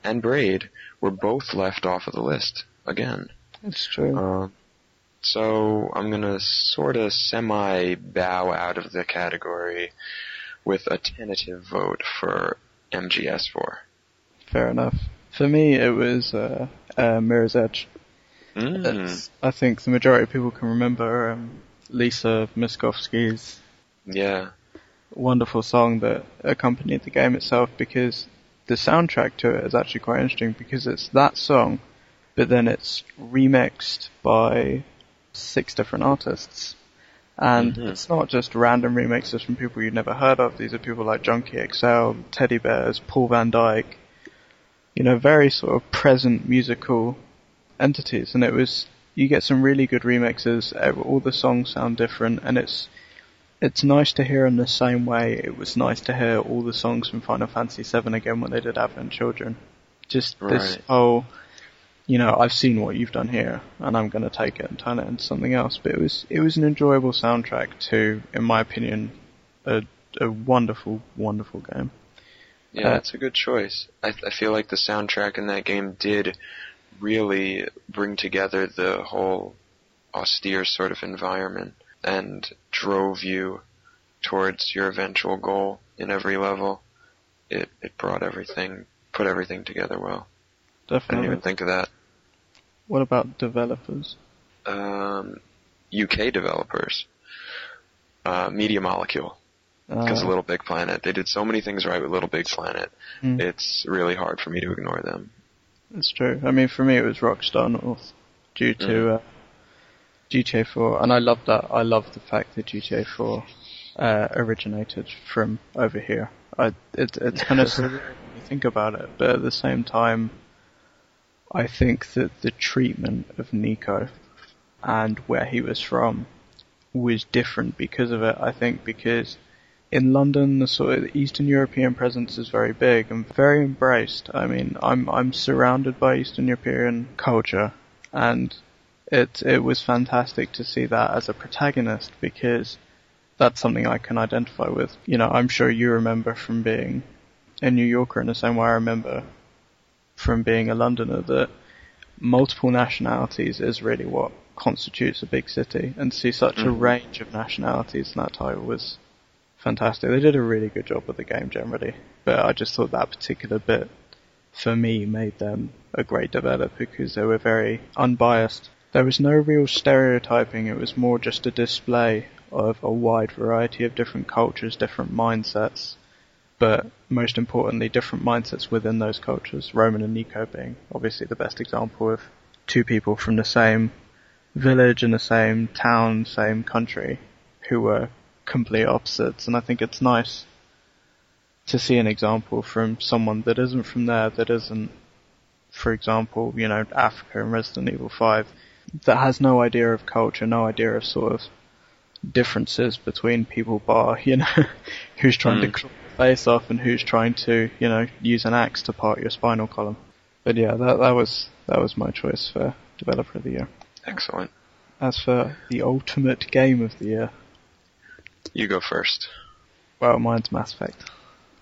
and Braid were both left off of the list again. it's true. Uh, so I'm gonna sort of semi bow out of the category with a tentative vote for MGS4. Fair enough. For me, it was uh, uh, Mirror's Edge. Mm. I think the majority of people can remember um, Lisa Miskovsky's Yeah. Wonderful song that accompanied the game itself because the soundtrack to it is actually quite interesting because it's that song, but then it's remixed by six different artists. And Mhm. it's not just random remixes from people you've never heard of. These are people like Junkie XL, Teddybears, Paul van Dyk. You know, very sort of present musical entities. And it was, you get some really good remixes. All the songs sound different and it's, it's nice to hear in the same way it was nice to hear all the songs from Final Fantasy VII again when they did Advent Children. Just this Right. whole, you know, I've seen what you've done here, and I'm going to take it and turn it into something else. But it was it was an enjoyable soundtrack to, in my opinion, a a wonderful, wonderful game. Yeah, Uh, that's a good choice. I, I feel like the soundtrack in that game did really bring together the whole austere sort of environment and drove you towards your eventual goal in every level. It it brought everything, put everything together well. Definitely. I didn't even think of that. What about developers? Um, UK developers, uh, Media Molecule, because Uh, Little Big Planet. They did so many things right with Little Big Planet. Hmm. It's really hard for me to ignore them. It's true. I mean, for me, it was Rockstar North due to Mhm. uh, GTA 4, and I love that. I love the fact that GTA 4 uh, originated from over here. I, it, it's kind of *laughs* surreal when you think about it, but at the same time, I think that the treatment of Niko and where he was from was different because of it. I think because in London, the sort of Eastern European presence is very big and very embraced. I mean, I'm I'm surrounded by Eastern European culture, and it it was fantastic to see that as a protagonist because that's something I can identify with. You know, I'm sure you remember from being a New Yorker in the same way I remember from being a Londoner that multiple nationalities is really what constitutes a big city, and to see such a Mhm. range of nationalities in that title was fantastic. They did a really good job with the game generally, but I just thought that particular bit for me made them a great developer because they were very unbiased. There was no real stereotyping, it was more just a display of a wide variety of different cultures, different mindsets, but most importantly, different mindsets within those cultures. Roman and Niko being obviously the best example of two people from the same village in the same town, same country, who were complete opposites. And I think it's nice to see an example from someone that isn't from there, that isn't, for example, you know, Africa in Resident Evil 5, that has no idea of culture, no idea of sort of differences between people bar, *laughs* you know, who's trying to Mm. claw your face off and who's trying to, you know, use an axe to part your spinal column. But yeah, that, that was, that was my choice for developer of the year. Excellent. As for the ultimate game of the year, You go first. well, mine's Mass Effect,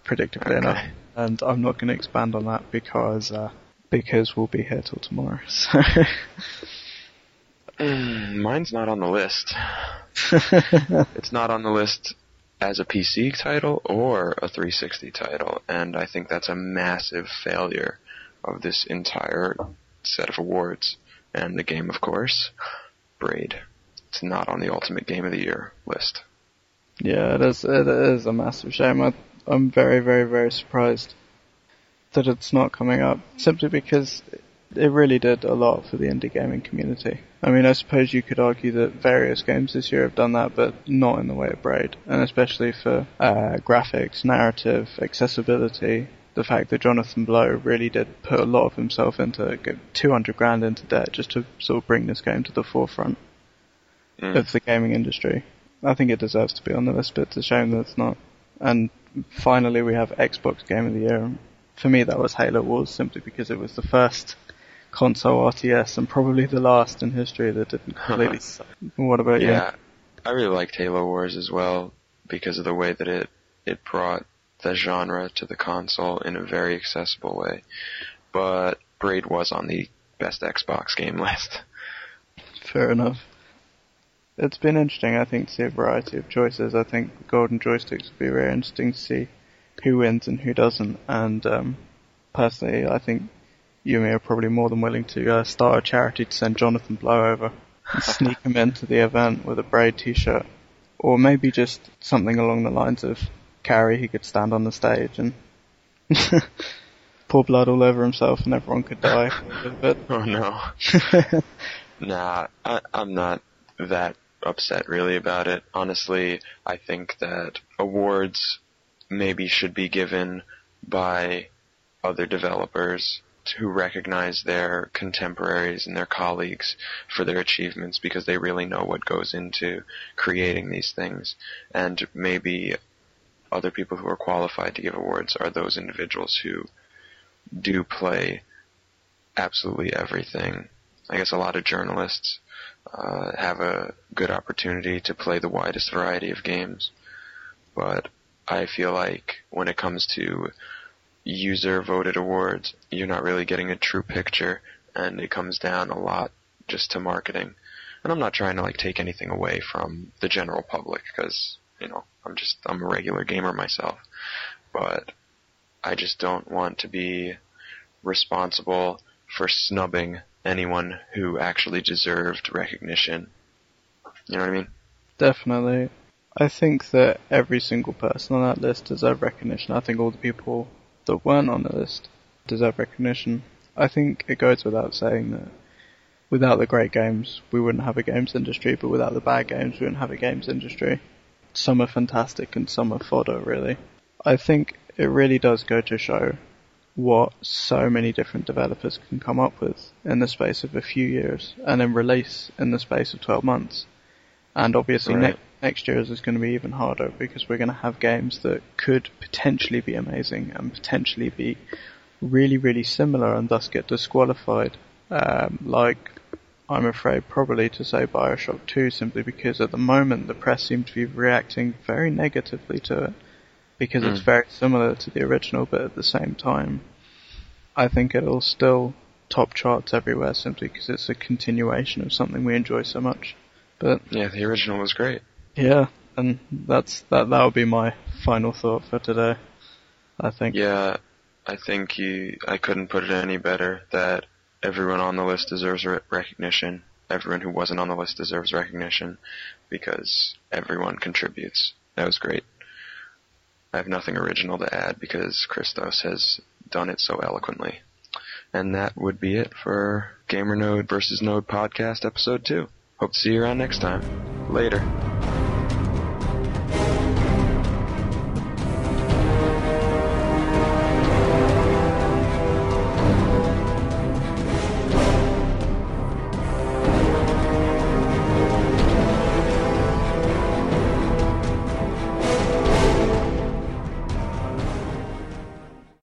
predictably Okay. enough, and I'm not going to expand on that because uh, because we'll be here till tomorrow. *laughs* So Mm, Mm, mine's not on the list. *laughs* It's not on the list as a PC title or a 360 title, and I think that's a massive failure of this entire set of awards. And the game, of course, Braid. It's not on the Ultimate Game of the Year list. yeah, it is it is a massive shame. I, I'm very very very surprised that it's not coming up simply because it really did a lot for the indie gaming community. I mean, I suppose you could argue that various games this year have done that, but not in the way of Braid, and especially for uh, graphics, narrative, accessibility. The fact that Jonathan Blow really did put a lot of himself into get 200 grand into debt just to sort of bring this game to the forefront Mm. of the gaming industry. I think it deserves to be on the list, but it's a shame that it's not. And finally, we have Xbox Game of the Year. For me, that was Halo Wars, simply because it was the first console RTS and probably the last in history that didn't *laughs* completely. What about you? Yeah, I really liked Halo Wars as well because of the way that it it brought the genre to the console in a very accessible way. But Braid was on the best Xbox game *laughs* list. Fair enough. It's been interesting, I think, to see a variety of choices. I think Golden Joysticks would be very interesting to see who wins and who doesn't. And um, personally, I think you and me are probably more than willing to uh, start a charity to send Jonathan Blow over and *laughs* sneak him into the event with a braid t-shirt Or maybe just something along the lines of Carrie, he could stand on the stage and *laughs* pour blood all over himself and everyone could die. *laughs* But oh no. nah, I, I'm not that upset really about it. Honestly, I think that awards maybe should be given by other developers who recognize their contemporaries and their colleagues for their achievements because they really know what goes into creating these things. And maybe other people who are qualified to give awards are those individuals who do play absolutely everything. I guess a lot of journalists uh, have a good opportunity to play the widest variety of games, but I feel like when it comes to user voted awards, you're not really getting a true picture, and it comes down a lot just to marketing. And I'm not trying to like take anything away from the general public because you know I'm just I'm a regular gamer myself, but I just don't want to be responsible for snubbing anyone who actually deserved recognition. You know what I mean? Definitely. I think that every single person on that list deserves recognition. I think all the people that weren't on the list deserve recognition. I think it goes without saying that without the great games, we wouldn't have a games industry, but without the bad games, we wouldn't have a games industry. Some are fantastic and some are fodder, really. I think it really does go to show what so many different developers can come up with in the space of a few years and then release in the space of 12 months. And obviously right. ne- next year is going to be even harder because we're going to have games that could potentially be amazing and potentially be really, really similar and thus get disqualified. Um, like, I'm afraid probably to say Bioshock 2 simply because at the moment the press seem to be reacting very negatively to it because mm. it's hmm. very similar to the original, but at the same time, I think it'll still top charts everywhere simply because it's a continuation of something we enjoy so much. But yeah, the original was great. Yeah, and that's that. That would be my final thought for today. I think. Yeah, I think you. I couldn't put it any better. That everyone on the list deserves recognition. Everyone who wasn't on the list deserves recognition because everyone contributes. That was great. I have nothing original to add because Christos has done it so eloquently. And that would be it for GamerNode versus Node podcast episode 2. Hope to see you around next time. Later.